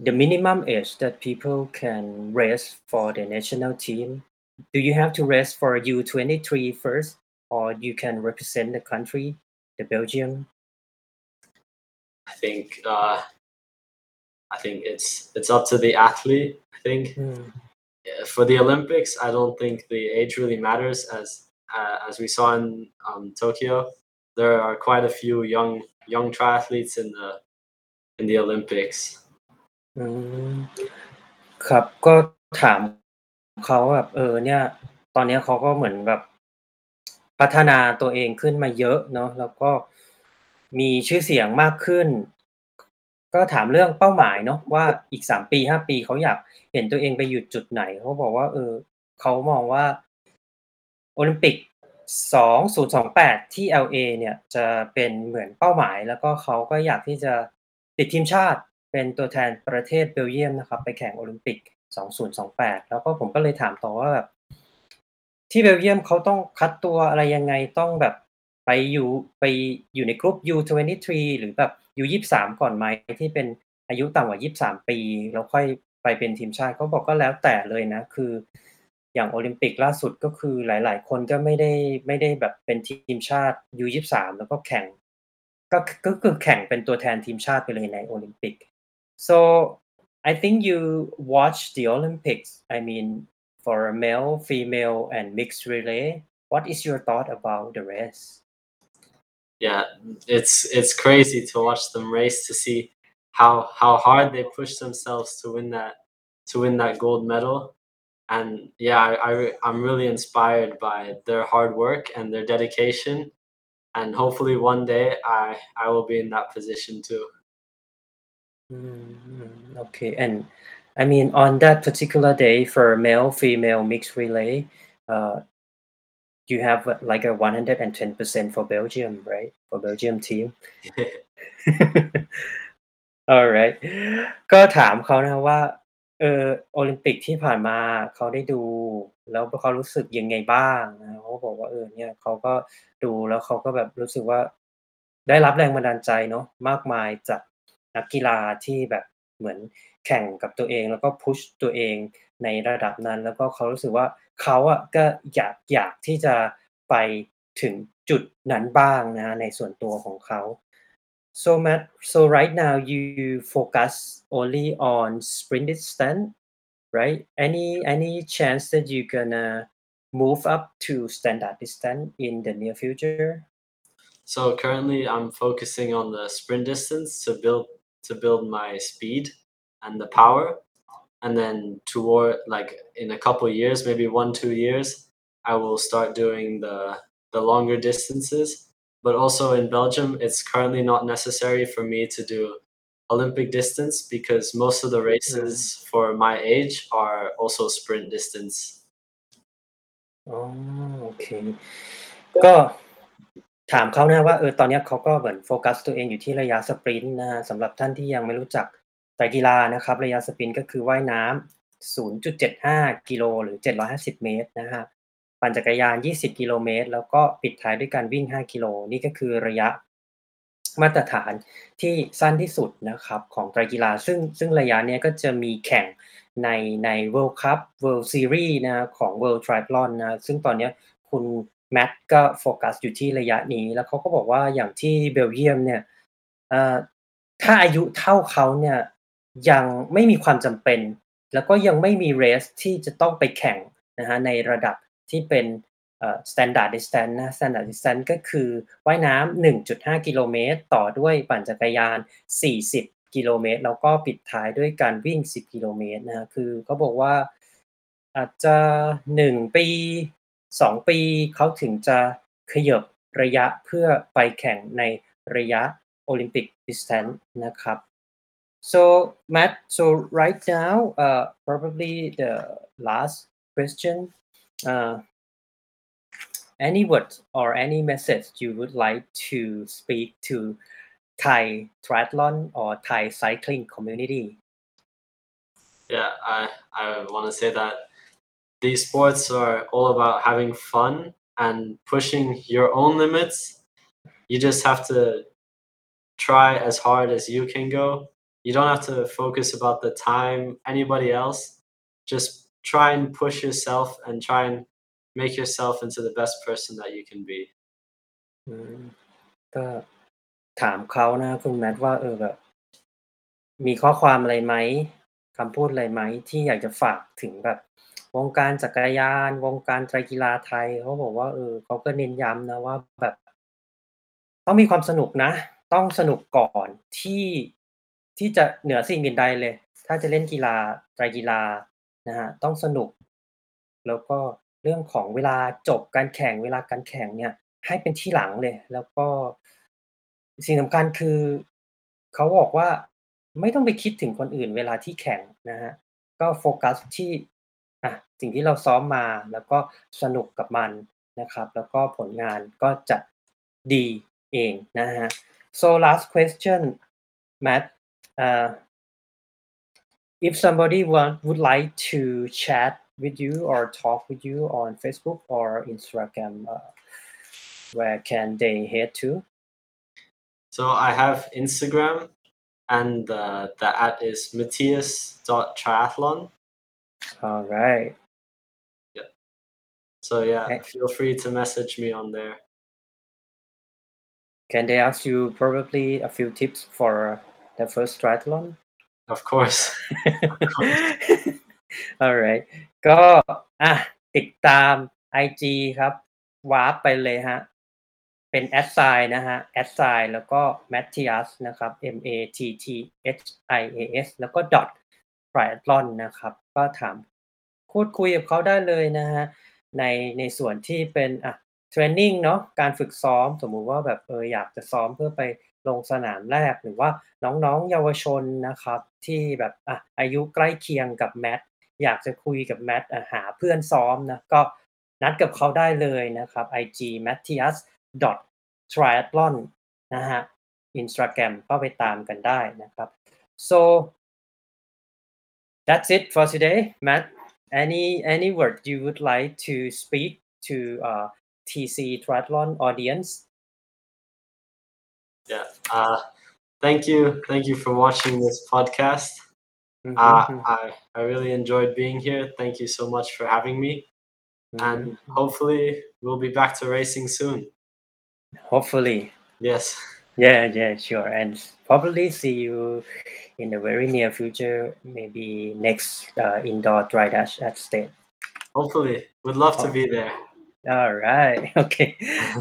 the minimum age that people can race for the national team Do you have to race for U23 first, or you can represent the country, the Belgium? I think uh, I think it's it's up to the athlete. I think Hmm. Yeah, for the Olympics, I don't think the age really matters as uh, as we saw in um, Tokyo. There are quite a few young young triathletes in the in the Olympics. อืมครับก็ถาม เขาแบบ เออ เนี่ย ตอนเนี้ยเขาก็เหมือนแบบ พัฒนาตัวเองขึ้นมาเยอะเนาะ แล้วก็มีชื่อเสียงมากขึ้น ก็ถามเรื่องเป้าหมายเนาะว่า อีกสามปีห้าปี เขาอยากเห็นตัวเองไปอยู่จุดไหน เขาบอกว่า เออ เขามองว่า โอลิมปิก 2028 ที่ LA เนี่ย จะเป็นเหมือนเป้าหมาย แล้วก็เขาก็อยากที่จะติดทีมชาติ เป็นตัวแทนประเทศเบลเยียมนะครับ ไปแข่งโอลิมปิก 2028 แล้วก็ผมก็เลยถามต่อว่าแบบ ที่เบลเยียมเขาต้องคัดตัวอะไรยังไงต้องแบบไปอยู่ไปอยู่ในกลุ่ม U23 หรือแบบ U23 ก่อนไหมที่เป็นอายุต่ำกว่า 23 ปี แล้วค่อยไปเป็นทีมชาติเขาบอกก็แล้วแต่เลยนะ คืออย่างโอลิมปิกล่าสุดก็คือหลาย ๆ คนก็ไม่ได้ไม่ได้แบบเป็นทีมชาติ U23 แล้วก็แข่งก็ก็คือแข่งเป็นตัวแทนทีมชาติไปเลยในโอลิมปิก so I think you watch the Olympics I mean for a male female and mixed relay what is your thought about the race Yeah, it's it's crazy to watch them race to see how how hard they push themselves to win that to win that gold medal. And yeah, I, I I'm really inspired by their hard work and their dedication. And hopefully one day I I will be in that position too. Mm, okay and I mean on that particular day for male female mixed relay uh you have uh, like a 110% for Belgium right for Belgium team alright ก็ถามเขานะครับว่า เออโอลิมปิกที่ผ่านมาเขาได้ดู แล้วเขารู้สึกยังไงบ้างนะเขาก็บอกว่าเออเนี่ยเขาก็ดูแล้วเขาก็แบบรู้สึกว่าได้รับแรงบันดาลใจเนาะมากมายจาก นักกีฬาที่แบบเหมือนแข่งกับตัวเอง แล้วก็พุชตัวเองในระดับนั้น แล้วก็เขารู้สึกว่าเขาอะก็อยากอยากที่จะไปถึงจุดนั้นบ้างนะในส่วนตัวของเขา So Matt, so right now you focus only on sprint distance, right? Any any chance that you gonna move up to standard distance in the near future? So currently I'm focusing on the sprint distance to build to build my speed and the power. And then toward like in a couple years, maybe one, two years, I will start doing the the longer distances. But also in Belgium, it's currently not necessary for me to do Olympic distance because most of the races for my age are also sprint distance. อ๋อโอเค ก็ ถามเขานะว่า เออ ตอนเนี้ยเขาก็เหมือนโฟกัสตัวเองอยู่ที่ระยะสปรินต์นะฮะ สำหรับท่านที่ยังไม่รู้จักไตรกีฬานะครับ ระยะสปรินต์ก็คือว่ายน้ำ0.75 กิโลหรือ 750 เมตรนะฮะ ปั่นจักรยาน 20 กิโลเมตร แล้วก็ปิดท้ายด้วยการวิ่ง 5 กิโล นี่ก็คือระยะมาตรฐานที่สั้นที่สุดนะครับของไตรกีฬา ซึ่งซึ่งระยะเนี้ยก็จะมีแข่งในใน World Cup World Series นะของ World Triathlon นะ ซึ่งตอนเนี้ยคุณ แมทก็โฟกัสอยู่ที่ระยะนี้ แล้วเขาก็บอกว่าอย่างที่เบลเยียมเนี่ยถ้าอายุเท่าเขาเนี่ยยังไม่มีความจำเป็น แล้วก็ยังไม่มีเรสที่จะต้องไปแข่งนะฮะในระดับที่เป็นเอ่อ standard distance นะ standard distance ก็คือว่ายน้ำ1.5 กิโลเมตร ต่อด้วยปั่นจักรยาน 40 กิโลเมตร แล้วก็ปิดท้ายด้วยการวิ่ง 10 กิโลเมตรนะฮะคือเขาบอกว่าอาจจะ 1 ปี 2 ปีเขาถึงจะขยับระยะเพื่อไปแข่งในระยะ Olympic distance นะครับ So Matt, so right now, uh, probably the last question. Uh, any word or any message you would like to speak to Thai triathlon or Thai cycling community? Yeah, I, I want to say that these sports are all about having fun and pushing your own limits. You just have to try as hard as you can go. You don't have to focus about the time anybody else. Just try and push yourself and try and make yourself into the best person that you can be. อืมก็ถามเขานะคุณแมทว่าเออแบบ มีข้อความอะไรไหมคำพูดอะไรไหมที่อยากจะฝากถึงแบบ วงการจักรยาน วงการไตรกีฬาไทยเขาบอกว่าเออเขาก็เน้นย้ำนะว่าแบบ ต้องมีความสนุกนะ ต้องสนุกก่อนที่ที่จะเหนือสิ่งอื่นใดเลย ถ้าจะเล่นกีฬาไตรกีฬานะฮะต้องสนุก แล้วก็เรื่องของเวลาจบการแข่งเวลาการแข่งเนี่ย ให้เป็นที่หลังเลย แล้วก็ สิ่งสำคัญคือเขาบอกว่าไม่ต้องไปคิดถึงคนอื่นเวลาที่แข่งนะฮะก็โฟกัสที่ สิ่งที่เราซ้อมมาแล้วก็สนุกกับมันนะครับ แล้วก็ผลงานก็จะดีเองนะฮะ so last question Matt uh, if somebody want, would like to chat with you or talk with you on Facebook or Instagram, uh, where can they head to? So I have Instagram and uh, the at is matthias.triathlon. All right. So yeah, Okay. feel free to message me on there. Can they ask you probably a few tips for the first triathlon? Of course. Alright ก็อะติดตาม IG ครับ warp ไปเลยฮะ เป็น at sign นะฮะ at sign แล้วก็ Matthias นะครับ M A T T H I A S แล้วก็ dot triathlon นะครับ ก็ถามพูดคุยกับเขาได้เลยนะฮะ ในในส่วนที่เป็นอะ training เนาะการฝึกซ้อมสมมุติว่าแบบเอออยากจะซ้อมเพื่อไปลงสนามแรกหรือว่าน้องๆเยาวชนนะครับ ที่แบบอะอายุใกล้เคียงกับแมทอยากจะคุยกับแมทหาเพื่อนซ้อมนะก็นัดกับเขาได้เลยนะครับ IG matthias triathlon นะฮะ Instagram ก็ไปตามกันได้นะครับ so that's it for today Matt any any word you would like to speak to uh, TC Triathlon audience? Yeah. Uh, thank you. Thank you for watching this podcast. Mm-hmm. Uh, mm-hmm. I, I really enjoyed being here. Thank you so much for having me. Mm-hmm. And hopefully, we'll be back to racing soon. Hopefully. Yes. Yeah yeah sure and probably see you in the very near future maybe next uh, indoor dry dash at state Hopefully. Would love to be there. alright โอเค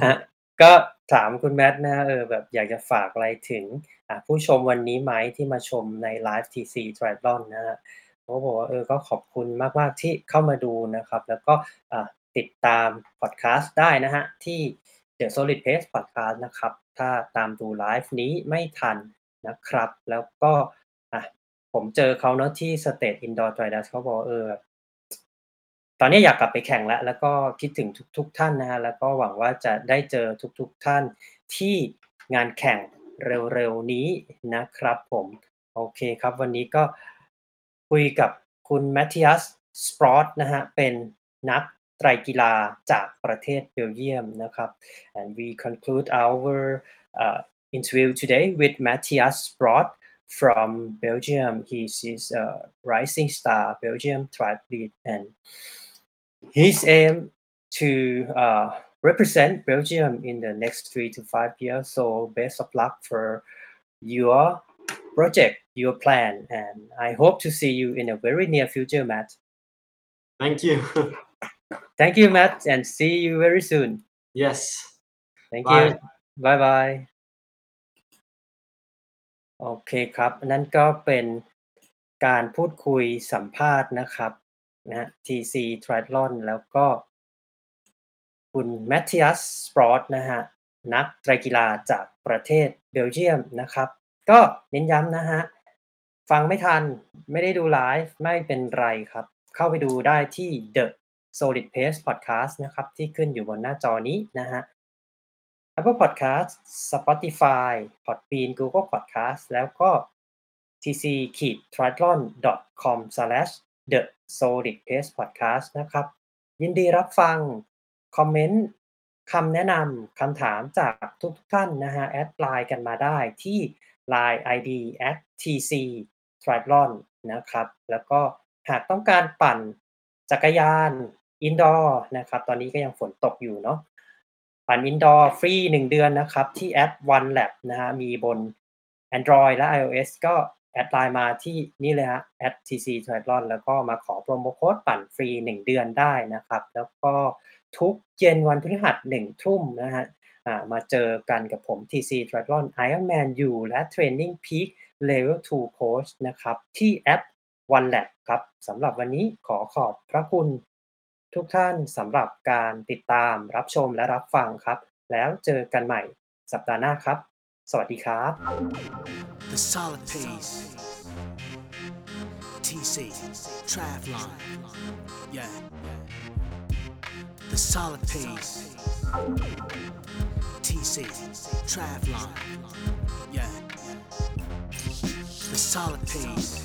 ฮะก็ถามคุณแมทนะเออแบบอยากจะฝากอะไรถึงอะผู้ชมวันนี้ไหมที่มาชมในไลฟ์ TC Triathlon นะฮะเขาบอกว่าเออก็ขอบคุณมาก ๆ ที่เข้ามาดูนะครับ แล้วก็อะติดตามพอดแคสต์ได้นะฮะที่ The Solid Pace Podcast นะครับ ถ้าตามดูไลฟ์นี้ไม่ทันนะครับ แล้วก็อะผมเจอเขาเนาะที่ State Indoor t r i d a s เขาบอกเออตอนนี้อยากกลับไปแข่งแล้ว แล้วก็คิดถึงทุก ๆ ท่านนะฮะแล้วก็หวังว่าจะได้เจอทุก ๆ ท่านที่งานแข่งเร็วๆนี้นะครับผมโอเคครับ วันนี้ก็คุยกับคุณแมทธิอัสสปรอตนะฮะเป็นนัก ไตรกีฬาจากประเทศเบลเยียมนะครับ and we conclude our uh, interview today with Matthias Sprott from Belgium. He is a rising star Belgium triathlete and his aim to uh, represent Belgium in the next three to five years. So best of luck for your project, your plan, and I hope to see you in a very near future, Matt. Thank you. [laughs] Thank you, Matt, and see you very soon. yes. Thank Bye. you. Bye bye. โอเคครับ นั่นก็เป็นการพูดคุยสัมภาษณ์นะครับนะ TC Triathlon แล้วก็คุณแมท h ิ a สสปรอตนะฮะ นักไตรกีฬาจากประเทศเบลเยียมนะครับ ก็เน้นย้ำนะฮะ ฟังไม่ทันไม่ได้ดูไลฟ์ไม่เป็นไรครับ เข้าไปดูได้ที่ The Solid Pace Podcast นะครับ ที่ขึ้นอยู่บนหน้าจอนี้นะฮะ Apple Podcast Spotify Podbean Google Podcast แล้วก็ tc triathlon com the solid pace podcast นะครับ ยินดีรับฟัง คอมเมนต์คำแนะนำคำถามจากทุกท่านนะฮะ แอดไลน์กันมาได้ที่ Line ID at tc triathlon นะครับ แล้วก็หากต้องการปั่นจักรยาน indoor นะครับ ตอนนี้ก็ยังฝนตกอยู่เนาะปั่น indoor ฟรี1เดือนนะครับ ที่แอป OneLap นะฮะมีบน Android และ iOS ก็แอดไลน์มาที่นี่เลยฮะ @tc triathlon แล้วก็มาขอ promo code ปั่นฟรี 1 เดือนได้นะครับ แล้วก็ทุกเย็นวันพฤหัส1ทุ่มนะฮะมาเจอกันกับผม TC Triathlon Ironman U และ TrainingPeaks Level 2 Coach นะครับ ที่แอป One Lab ครับสำหรับวันนี้ขอขอบพระคุณ ทุกท่านสำหรับการติดตามรับชมและรับฟังครับ แล้วเจอกันใหม่สัปดาห์หน้าครับ สวัสดีครับ The solid pace. TC. Triathlon. Yeah. The solid pace. TC. Triathlon. Yeah. The solid pace.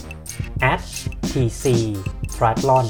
at tc triathlon